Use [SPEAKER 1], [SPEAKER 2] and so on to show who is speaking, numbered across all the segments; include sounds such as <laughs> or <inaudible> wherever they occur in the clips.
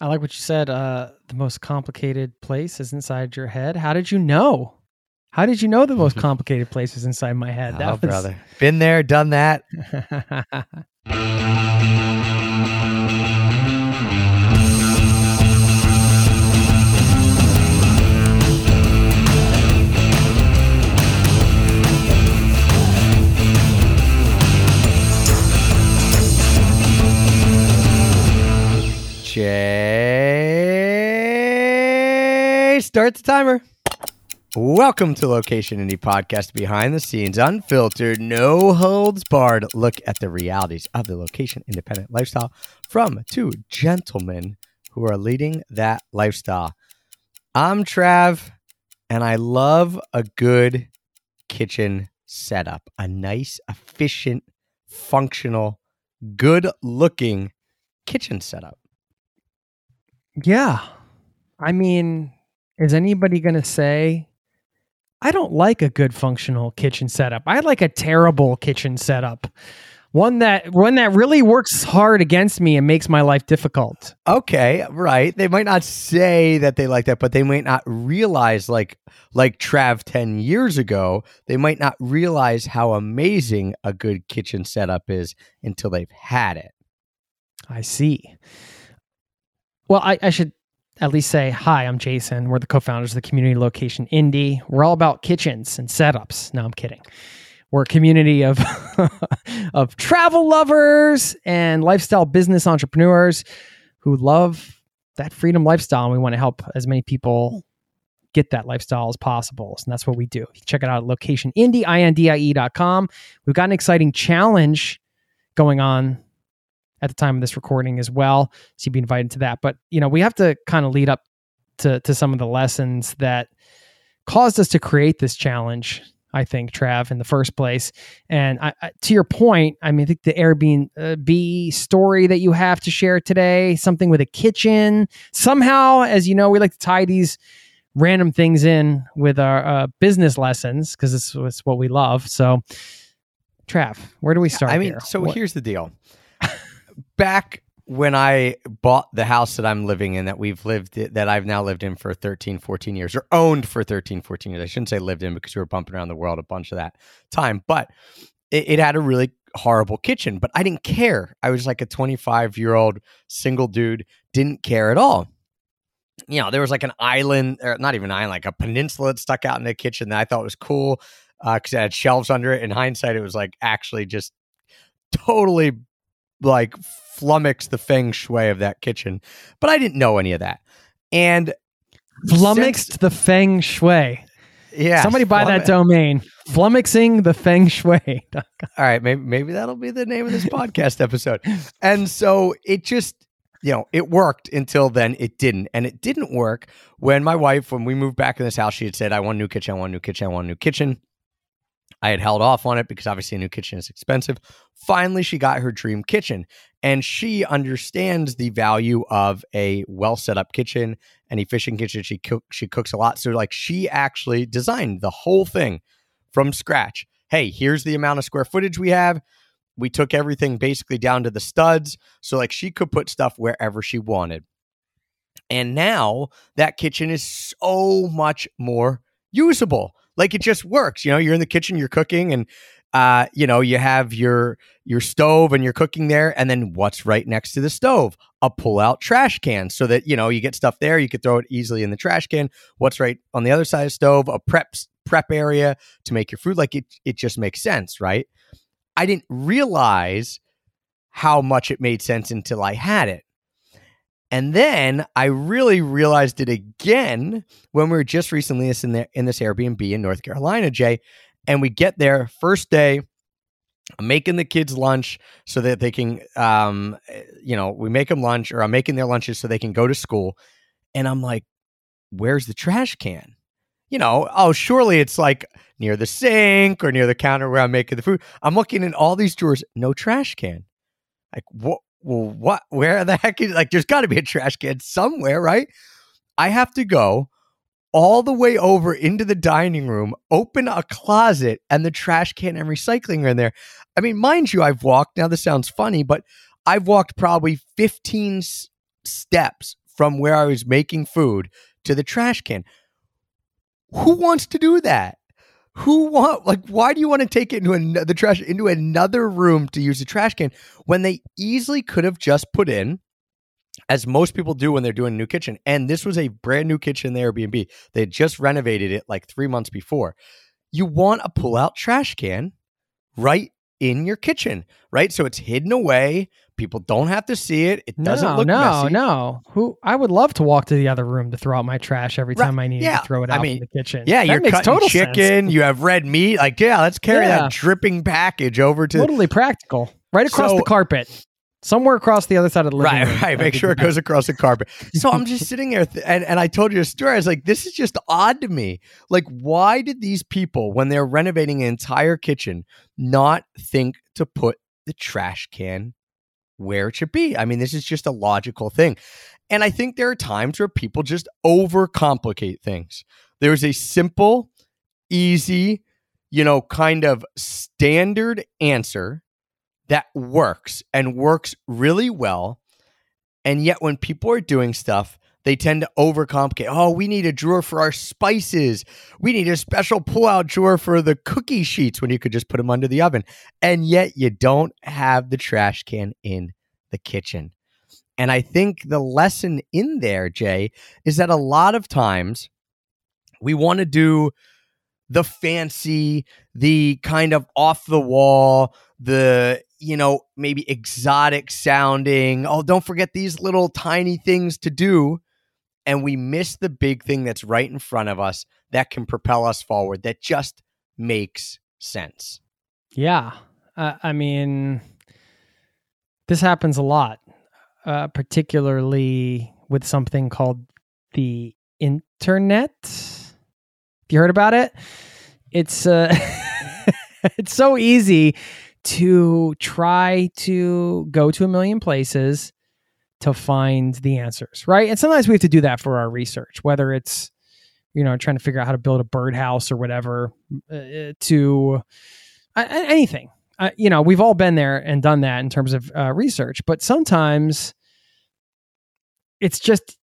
[SPEAKER 1] I like what you said. Uh, the most complicated place is inside your head. How did you know? How did you know the most <laughs> complicated place is inside my head?
[SPEAKER 2] oh, was... brother, been there, done that. <laughs> Jay, start the timer. Welcome to Location Indie Podcast, behind the scenes, unfiltered, no holds barred look at the realities of the location independent lifestyle from two gentlemen who are leading that lifestyle. I'm Trav, and I love a good kitchen setup, a nice, efficient, functional, good looking kitchen setup.
[SPEAKER 1] Yeah. I mean, is anybody going to say, I don't like a good functional kitchen setup? I like a terrible kitchen setup. One that one that really works hard against me and makes my life difficult.
[SPEAKER 2] Okay, right. They might not say that they like that, but they might not realize like like Trav 10 years ago, they might not realize how amazing a good kitchen setup is until they've had it.
[SPEAKER 1] I see. Well, I, I should at least say hi. I'm Jason. We're the co-founders of the community location Indie. We're all about kitchens and setups. No, I'm kidding. We're a community of <laughs> of travel lovers and lifestyle business entrepreneurs who love that freedom lifestyle, and we want to help as many people get that lifestyle as possible. And that's what we do. Check it out at locationindie.com. We've got an exciting challenge going on at the time of this recording as well. So you'd be invited to that. But you know, we have to kind of lead up to to some of the lessons that caused us to create this challenge. I think Trav in the first place, and I, I, to your point, I mean, I think the Airbnb story that you have to share today, something with a kitchen, somehow, as you know, we like to tie these random things in with our uh, business lessons because it's, it's, what we love. So, Trav, where do we start?
[SPEAKER 2] I mean,
[SPEAKER 1] here?
[SPEAKER 2] so what? here's the deal back when I bought the house that I'm living in, that we've lived, that I've now lived in for 13, 14 years, or owned for 13, 14 years. I shouldn't say lived in because we were bumping around the world a bunch of that time, but it, it had a really horrible kitchen, but I didn't care. I was like a 25 year old single dude, didn't care at all. You know, there was like an island, or not even an island, like a peninsula that stuck out in the kitchen that I thought was cool because uh, it had shelves under it. In hindsight, it was like actually just totally like flummoxed the feng shui of that kitchen. But I didn't know any of that. And
[SPEAKER 1] flummoxed since, the feng shui.
[SPEAKER 2] Yeah.
[SPEAKER 1] Somebody buy that domain. Flummoxing the feng shui. <laughs>
[SPEAKER 2] All right. Maybe, maybe that'll be the name of this podcast episode. And so it just, you know, it worked until then it didn't. And it didn't work when my wife, when we moved back in this house, she had said, I want a new kitchen, I want a new kitchen, I want a new kitchen. I had held off on it because obviously a new kitchen is expensive. Finally, she got her dream kitchen and she understands the value of a well set up kitchen, an efficient kitchen. She cook, she cooks a lot. So like she actually designed the whole thing from scratch. Hey, here's the amount of square footage we have. We took everything basically down to the studs. So like she could put stuff wherever she wanted. And now that kitchen is so much more usable. Like it just works. You know, you're in the kitchen, you're cooking, and uh, you know, you have your your stove and you're cooking there, and then what's right next to the stove? A pull-out trash can, so that you know you get stuff there. You could throw it easily in the trash can. What's right on the other side of the stove? A prep prep area to make your food. Like it, it just makes sense, right? I didn't realize how much it made sense until I had it. And then I really realized it again when we were just recently in, in this Airbnb in North Carolina, Jay. And we get there first day, I'm making the kids lunch so that they can, um, you know, we make them lunch or I'm making their lunches so they can go to school. And I'm like, where's the trash can? You know, oh, surely it's like near the sink or near the counter where I'm making the food. I'm looking in all these drawers, no trash can. Like, what? Well, what? Where the heck is like? There's got to be a trash can somewhere, right? I have to go all the way over into the dining room, open a closet, and the trash can and recycling are in there. I mean, mind you, I've walked. Now this sounds funny, but I've walked probably 15 s- steps from where I was making food to the trash can. Who wants to do that? Who want like why do you want to take it into an, the trash into another room to use the trash can when they easily could have just put in as most people do when they're doing a new kitchen. And this was a brand new kitchen in the Airbnb. They had just renovated it like three months before. You want a pull out trash can right in your kitchen, right? So it's hidden away. People don't have to see it. It doesn't
[SPEAKER 1] no,
[SPEAKER 2] look
[SPEAKER 1] no,
[SPEAKER 2] messy.
[SPEAKER 1] no. Who I would love to walk to the other room to throw out my trash every
[SPEAKER 2] Right,
[SPEAKER 1] time I need
[SPEAKER 2] yeah,
[SPEAKER 1] to throw it out I
[SPEAKER 2] mean,
[SPEAKER 1] in the kitchen.
[SPEAKER 2] Yeah,
[SPEAKER 1] that
[SPEAKER 2] you're
[SPEAKER 1] makes
[SPEAKER 2] cutting
[SPEAKER 1] total
[SPEAKER 2] chicken.
[SPEAKER 1] sense.
[SPEAKER 2] You have red meat. Like, yeah, let's carry
[SPEAKER 1] Yeah.
[SPEAKER 2] that dripping package over to
[SPEAKER 1] totally practical. Right across
[SPEAKER 2] So-
[SPEAKER 1] the carpet, somewhere across the other side of the living
[SPEAKER 2] right,
[SPEAKER 1] room.
[SPEAKER 2] right. Make sure it goes across the carpet. <laughs> So I'm just sitting there, th- and and I told you a story. I was like, this is just odd to me. Like, why did these people, when they're renovating an entire kitchen, not think to put the trash can where it should be? I mean, this is just a logical thing. And I think there are times where people just overcomplicate things. There's a simple, easy, you know, kind of standard answer that works and works really well. And yet, when people are doing stuff, they tend to overcomplicate. Oh, we need a drawer for our spices. We need a special pull-out drawer for the cookie sheets when you could just put them under the oven. And yet, you don't have the trash can in the kitchen. And I think the lesson in there, Jay, is that a lot of times we want to do the fancy, the kind of off the wall, the, you know, maybe exotic sounding. Oh, don't forget these little tiny things to do. And we miss the big thing that's right in front of us that can propel us forward, that just makes sense.
[SPEAKER 1] Yeah. Uh, I mean, this happens a lot, uh, particularly with something called the internet. Have you heard about it? It's uh, <laughs> it's so easy to try to go to a million places to find the answers, right? And sometimes we have to do that for our research, whether it's you know trying to figure out how to build a birdhouse or whatever, uh, to uh, anything. Uh, you know, we've all been there and done that in terms of uh, research, but sometimes it's just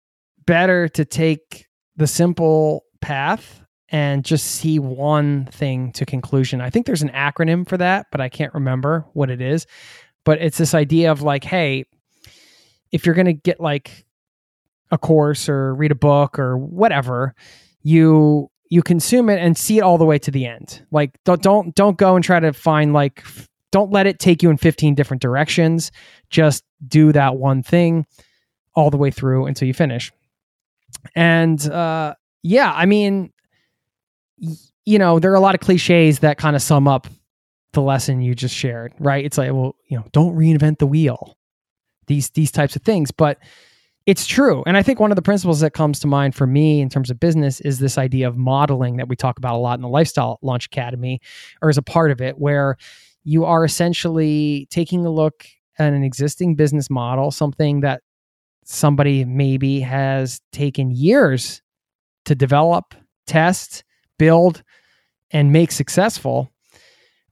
[SPEAKER 1] better to take the simple path and just see one thing to conclusion. I think there's an acronym for that, but I can't remember what it is. But it's this idea of like, hey, if you're going to get like a course or read a book or whatever, you you consume it and see it all the way to the end. Like don't don't don't go and try to find like don't let it take you in 15 different directions. Just do that one thing all the way through until you finish. And uh yeah, I mean y- you know, there are a lot of clichés that kind of sum up the lesson you just shared, right? It's like, well, you know, don't reinvent the wheel. These these types of things, but it's true. And I think one of the principles that comes to mind for me in terms of business is this idea of modeling that we talk about a lot in the Lifestyle Launch Academy, or as a part of it, where you are essentially taking a look at an existing business model, something that somebody maybe has taken years to develop, test, build, and make successful.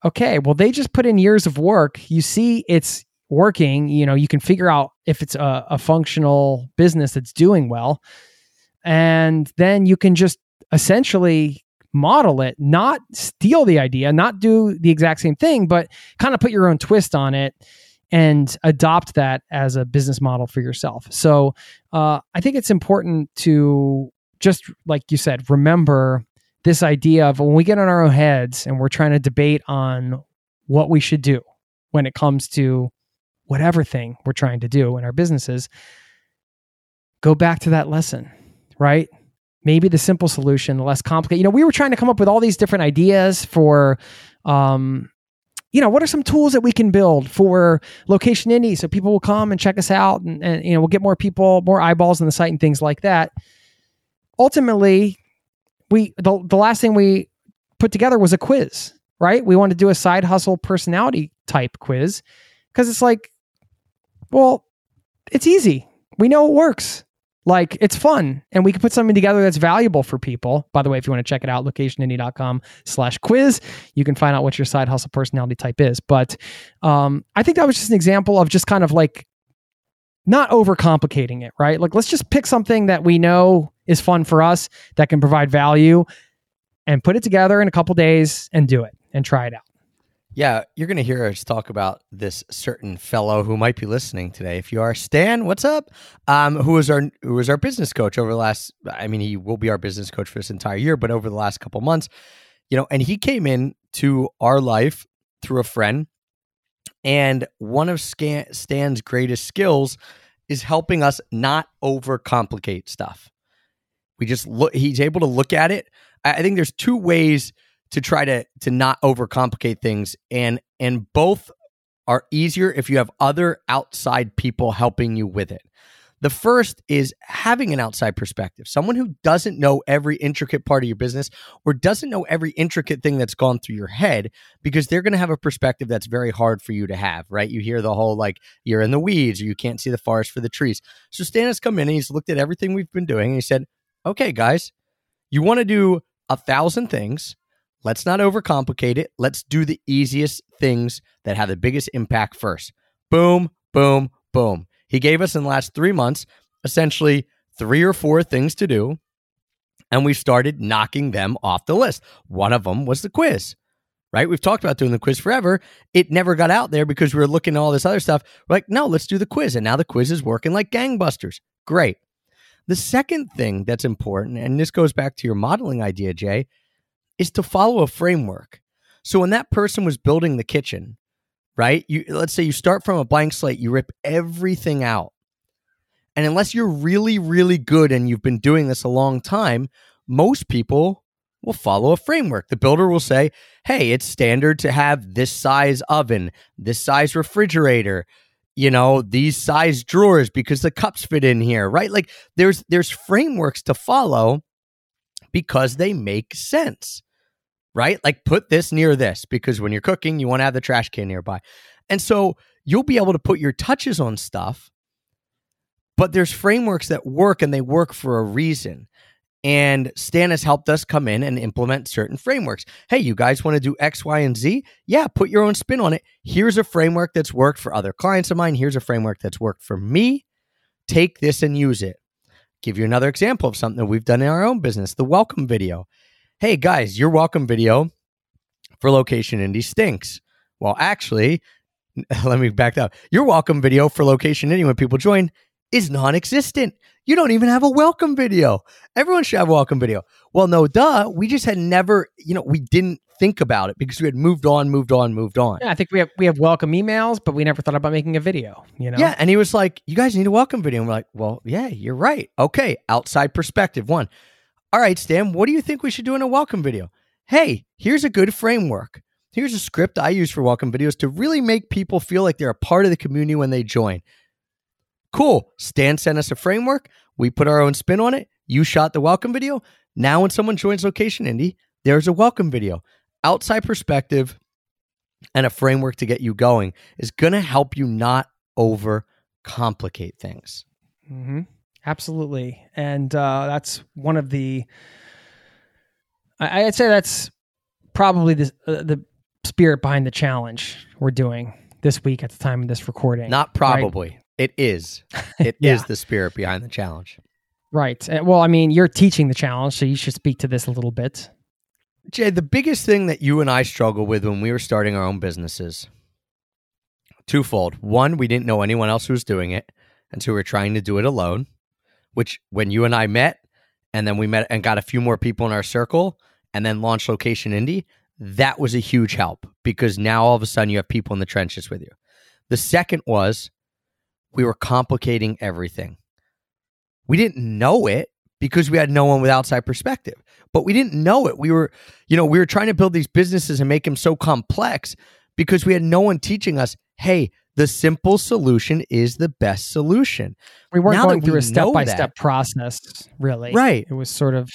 [SPEAKER 1] Okay, well, they just put in years of work. You see it's working. You know, you can figure out if it's a, a functional business that's doing well. And then you can just essentially model it, not steal the idea, not do the exact same thing, but kind of put your own twist on it and adopt that as a business model for yourself. So uh, I think it's important to just, like you said, remember this idea of when we get in our own heads and we're trying to debate on what we should do when it comes to whatever thing we're trying to do in our businesses, go back to that lesson, right? Maybe the simple solution, the less complicated. You know, we were trying to come up with all these different ideas for, um, you know, what are some tools that we can build for Location Indie so people will come and check us out and, and you know, we'll get more people, more eyeballs on the site and things like that. Ultimately, we the, the last thing we put together was a quiz, right? We wanted to do a side hustle personality type quiz because it's like, well, it's easy. We know it works. Like it's fun and we can put something together that's valuable for people. By the way, if you want to check it out, locationindie.com slash quiz, you can find out what your side hustle personality type is. But um, I think that was just an example of just kind of like not overcomplicating it, right? Like let's just pick something that we know is fun for us that can provide value and put it together in a couple days and do it and try it out.
[SPEAKER 2] Yeah, you're going to hear us talk about this certain fellow who might be listening today. If you are Stan, what's up? Um, who was our who was our business coach over the last? I mean, he will be our business coach for this entire year, but over the last couple months, you know, and he came in to our life through a friend, and one of Stan's greatest skills is helping us not overcomplicate stuff. We just look. He's able to look at it. I think there's two ways to try to to not overcomplicate things and and both are easier if you have other outside people helping you with it. The first is having an outside perspective, someone who doesn't know every intricate part of your business or doesn't know every intricate thing that's gone through your head because they're going to have a perspective that's very hard for you to have, right? You hear the whole like you're in the weeds or you can't see the forest for the trees. So Stan has come in and he's looked at everything we've been doing and he said, okay, guys, you want to do a thousand things Let's not overcomplicate it. Let's do the easiest things that have the biggest impact first. Boom, boom, boom. He gave us in the last three months essentially three or four things to do. And we started knocking them off the list. One of them was the quiz, right? We've talked about doing the quiz forever. It never got out there because we were looking at all this other stuff. We're like, no, let's do the quiz. And now the quiz is working like gangbusters. Great. The second thing that's important, and this goes back to your modeling idea, Jay, is to follow a framework. So when that person was building the kitchen, right? You let's say you start from a blank slate, you rip everything out. And unless you're really really good and you've been doing this a long time, most people will follow a framework. The builder will say, "Hey, it's standard to have this size oven, this size refrigerator, you know, these size drawers because the cups fit in here, right? Like there's there's frameworks to follow because they make sense right? Like put this near this because when you're cooking, you want to have the trash can nearby. And so you'll be able to put your touches on stuff, but there's frameworks that work and they work for a reason. And Stan has helped us come in and implement certain frameworks. Hey, you guys want to do X, Y, and Z? Yeah, put your own spin on it. Here's a framework that's worked for other clients of mine. Here's a framework that's worked for me. Take this and use it. Give you another example of something that we've done in our own business the welcome video hey guys, your welcome video for Location Indie stinks. Well, actually, <laughs> let me back up. Your welcome video for Location Indie when people join is non existent. You don't even have a welcome video. Everyone should have a welcome video. Well, no, duh. We just had never, you know, we didn't think about it because we had moved on, moved on, moved on.
[SPEAKER 1] Yeah, I think we have we have welcome emails, but we never thought about making a video. You know?
[SPEAKER 2] Yeah, and he was like, "You guys need a welcome video." And we're like, "Well, yeah, you're right. Okay, outside perspective. One, all right, Stan, what do you think we should do in a welcome video? Hey, here's a good framework. Here's a script I use for welcome videos to really make people feel like they're a part of the community when they join. Cool. Stan sent us a framework. We put our own spin on it. You shot the welcome video. Now, when someone joins Location Indie, there's a welcome video. Outside perspective and a framework to get you going is going to help you not over complicate things.
[SPEAKER 1] Mm-hmm. Absolutely. And uh, that's one of the, I, would say that's probably the, uh, the spirit behind the challenge we're doing this week at the time of this recording.
[SPEAKER 2] Not probably. Right? It is. <laughs> It yeah. is the spirit behind the challenge.
[SPEAKER 1] Right. Well, I mean, you're teaching the challenge, so you should speak to this a little bit.
[SPEAKER 2] Jay, the biggest thing that you and I struggled with when we were starting our own businesses, twofold. One, we didn't know anyone else who was doing it, and so we were trying to do it alone which when you and I met and then we met and got a few more people in our circle and then launched Location Indie, that was a huge help because now all of a sudden you have people in the trenches with you. The second was we were complicating everything. We didn't know it because we had no one with outside perspective. But we didn't know it. We were, you know, we were trying to build these businesses and make them so complex because we had no one teaching us, hey, the simple solution is the best solution.
[SPEAKER 1] We weren't now going through we a step by step process, really.
[SPEAKER 2] Right.
[SPEAKER 1] It was sort of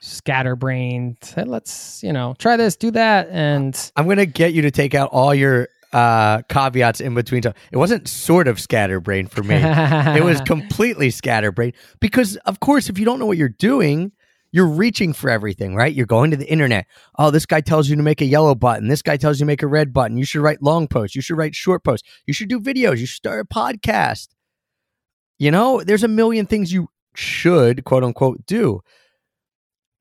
[SPEAKER 1] scatterbrained. Let's, you know, try this, do that. And
[SPEAKER 2] I'm going to get you to take out all your uh, caveats in between. It wasn't sort of scatterbrained for me. it was <laughs> completely scatterbrained because, of course, if you don't know what you're doing, you're reaching for everything, right? You're going to the internet. Oh, this guy tells you to make a yellow button. This guy tells you to make a red button. You should write long posts. You should write short posts. You should do videos. You should start a podcast. You know, there's a million things you should, quote unquote, do.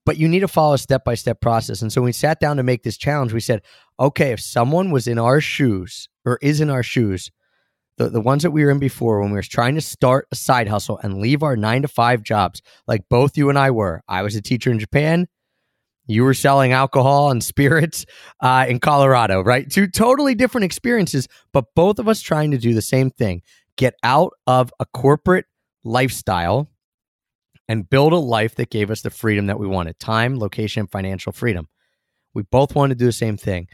[SPEAKER 2] But you need to follow a step by step process. And so we sat down to make this challenge, we said, okay, if someone was in our shoes or is in our shoes, the, the ones that we were in before when we were trying to start a side hustle and leave our nine to five jobs, like both you and I were. I was a teacher in Japan. You were selling alcohol and spirits uh, in Colorado, right? Two totally different experiences, but both of us trying to do the same thing get out of a corporate lifestyle and build a life that gave us the freedom that we wanted time, location, financial freedom. We both wanted to do the same thing.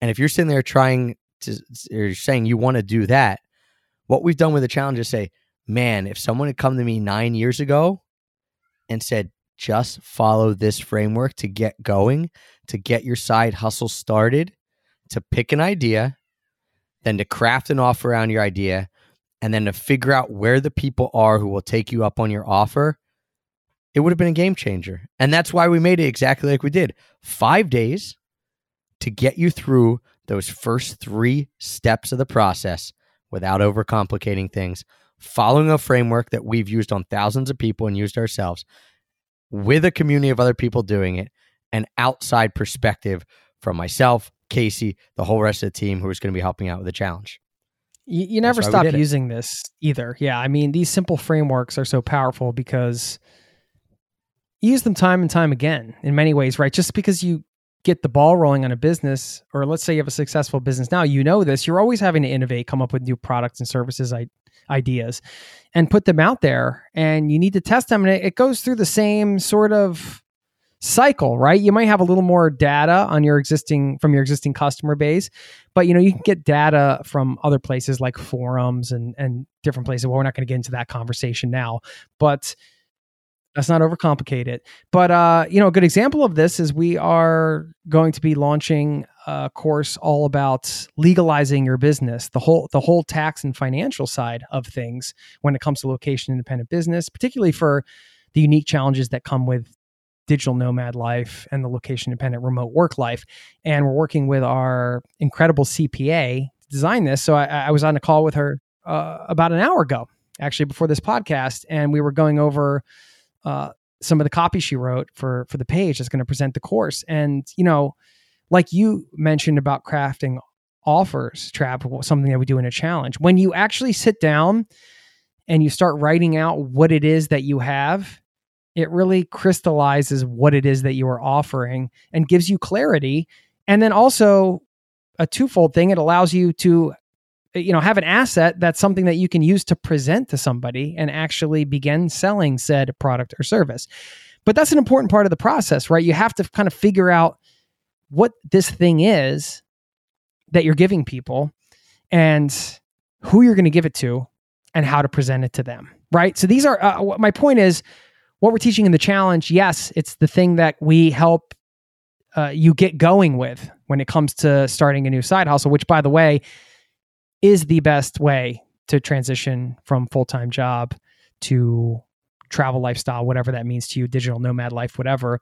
[SPEAKER 2] And if you're sitting there trying to, or saying you want to do that, what we've done with the challenge is say, man, if someone had come to me nine years ago and said, just follow this framework to get going, to get your side hustle started, to pick an idea, then to craft an offer around your idea, and then to figure out where the people are who will take you up on your offer, it would have been a game changer. And that's why we made it exactly like we did five days to get you through those first three steps of the process without overcomplicating things, following a framework that we've used on thousands of people and used ourselves with a community of other people doing it, an outside perspective from myself, Casey, the whole rest of the team who is going to be helping out with the challenge.
[SPEAKER 1] You, you never stop using it. this either. Yeah. I mean, these simple frameworks are so powerful because you use them time and time again in many ways, right? Just because you get the ball rolling on a business, or let's say you have a successful business now, you know this, you're always having to innovate, come up with new products and services ideas and put them out there. And you need to test them. And it, goes through the same sort of cycle, right? You might have a little more data on your existing from your existing customer base, but you know, you can get data from other places like forums and and different places. Well, we're not going to get into that conversation now, but Let's not overcomplicate it. But uh, you know, a good example of this is we are going to be launching a course all about legalizing your business, the whole the whole tax and financial side of things when it comes to location independent business, particularly for the unique challenges that come with digital nomad life and the location independent remote work life. And we're working with our incredible CPA to design this. So I, I was on a call with her uh, about an hour ago, actually before this podcast, and we were going over uh, some of the copy she wrote for for the page that's going to present the course. And you know, like you mentioned about crafting offers, Trav something that we do in a challenge. When you actually sit down and you start writing out what it is that you have, it really crystallizes what it is that you are offering and gives you clarity. And then also a twofold thing, it allows you to you know have an asset that's something that you can use to present to somebody and actually begin selling said product or service. But that's an important part of the process right? You have to kind of figure out what this thing is that you're giving people and who you're going to give it to and how to present it to them right? So these are uh, my point is what we're teaching in the challenge yes it's the thing that we help uh, you get going with when it comes to starting a new side hustle which by the way is the best way to transition from full-time job to travel lifestyle whatever that means to you digital nomad life whatever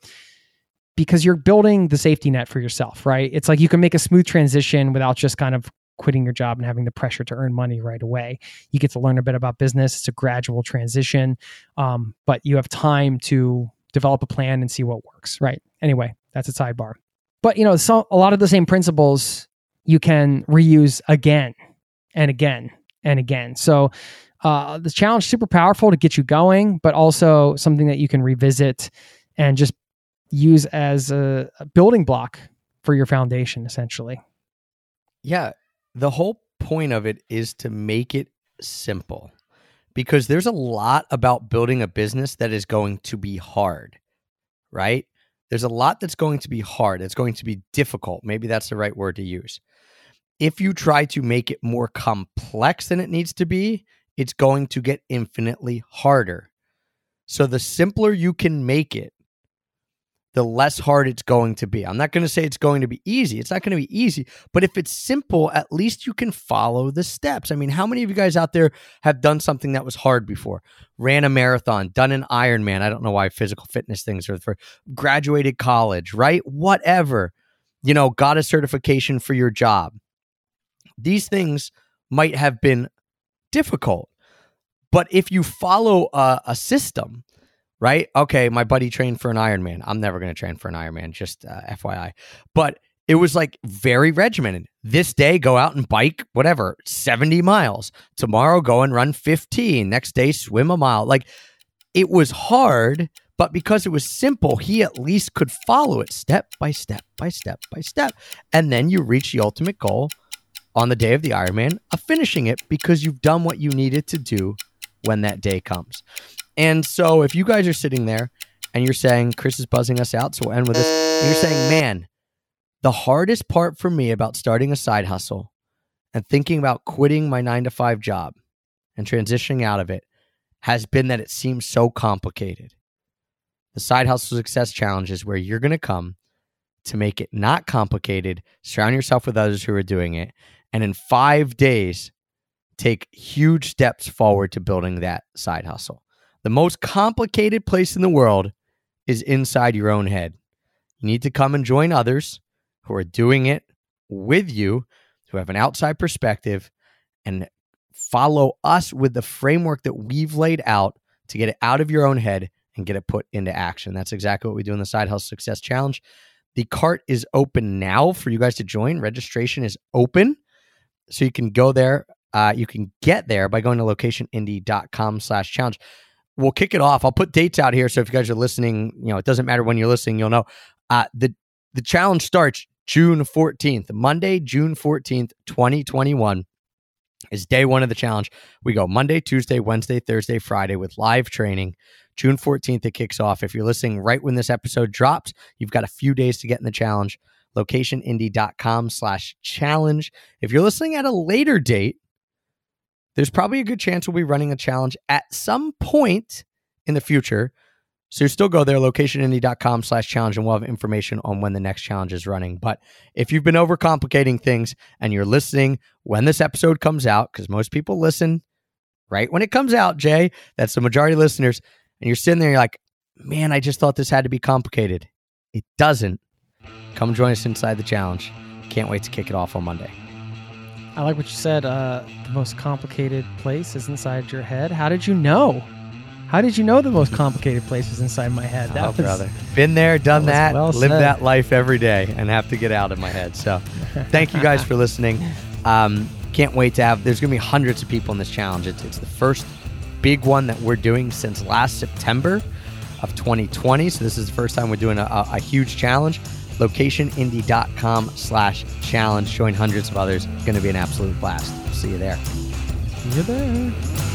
[SPEAKER 1] because you're building the safety net for yourself right? It's like you can make a smooth transition without just kind of quitting your job and having the pressure to earn money right away. You get to learn a bit about business. It's a gradual transition um, but you have time to develop a plan and see what works right? Anyway that's a sidebar. But you know so a lot of the same principles you can reuse again and again and again. So uh, the challenge super powerful to get you going, but also something that you can revisit and just use as a, a building block for your foundation, essentially.
[SPEAKER 2] Yeah, the whole point of it is to make it simple because there's a lot about building a business that is going to be hard, right? There's a lot that's going to be hard. It's going to be difficult. Maybe that's the right word to use if you try to make it more complex than it needs to be, it's going to get infinitely harder. So the simpler you can make it, the less hard it's going to be. I'm not going to say it's going to be easy. It's not going to be easy, but if it's simple, at least you can follow the steps. I mean, how many of you guys out there have done something that was hard before? Ran a marathon, done an Ironman. I don't know why physical fitness things are for graduated college, right? Whatever. You know, got a certification for your job these things might have been difficult, But if you follow a, a system, right? Okay, my buddy trained for an Ironman. I'm never going to train for an Ironman, just uh, FYI. But it was like very regimented. This day, go out and bike, whatever, 70 miles. Tomorrow, go and run 15. Next day, swim a mile. Like it was hard, but because it was simple, he at least could follow it step by step by step by step. And then you reach the ultimate goal on the day of the Ironman of finishing it because you've done what you needed to do when that day comes. And so if you guys are sitting there and you're saying, Chris is buzzing us out, so we'll end with this. You're saying, man, the hardest part for me about starting a side hustle and thinking about quitting my nine to five job and transitioning out of it has been that it seems so complicated. The Side Hustle Success Challenge is where you're going to come to make it not complicated, surround yourself with others who are doing it, and in five days, take huge steps forward to building that side hustle. The most complicated place in the world is inside your own head. You need to come and join others who are doing it with you, who have an outside perspective, and follow us with the framework that we've laid out to get it out of your own head and get it put into action. That's exactly what we do in the Side Hustle Success Challenge. The cart is open now for you guys to join. Registration is open. So you can go there. Uh, you can get there by going to locationindie.com slash challenge. We'll kick it off. I'll put dates out here. So if you guys are listening, you know, it doesn't matter when you're listening, you'll know. Uh, the the challenge starts June 14th, Monday, June 14th, 2021 is day one of the challenge. We go Monday, Tuesday, Wednesday, Thursday, Friday with live training. June 14th, it kicks off. If you're listening right when this episode drops, you've got a few days to get in the challenge. Locationindie.com slash challenge. If you're listening at a later date, there's probably a good chance we'll be running a challenge at some point in the future. So you still go there, locationindie.com slash challenge, and we'll have information on when the next challenge is running. But if you've been overcomplicating things and you're listening when this episode comes out, because most people listen right when it comes out, Jay, that's the majority of listeners, and you're sitting there, you're like, man, I just thought this had to be complicated. It doesn't. Come join us inside the challenge. Can't wait to kick it off on Monday.
[SPEAKER 1] I like what you said. Uh, the most complicated place is inside your head. How did you know? How did you know the most complicated place was inside my head?
[SPEAKER 2] That oh, was, brother. Been there, done that, that
[SPEAKER 1] well
[SPEAKER 2] live that life every day and have to get out of my head. So thank you guys for listening. Um, can't wait to have, there's going to be hundreds of people in this challenge. It's, it's the first big one that we're doing since last September of 2020. So this is the first time we're doing a, a, a huge challenge. Locationindie.com slash challenge. Join hundreds of others. It's going to be an absolute blast. See you there.
[SPEAKER 1] See you there.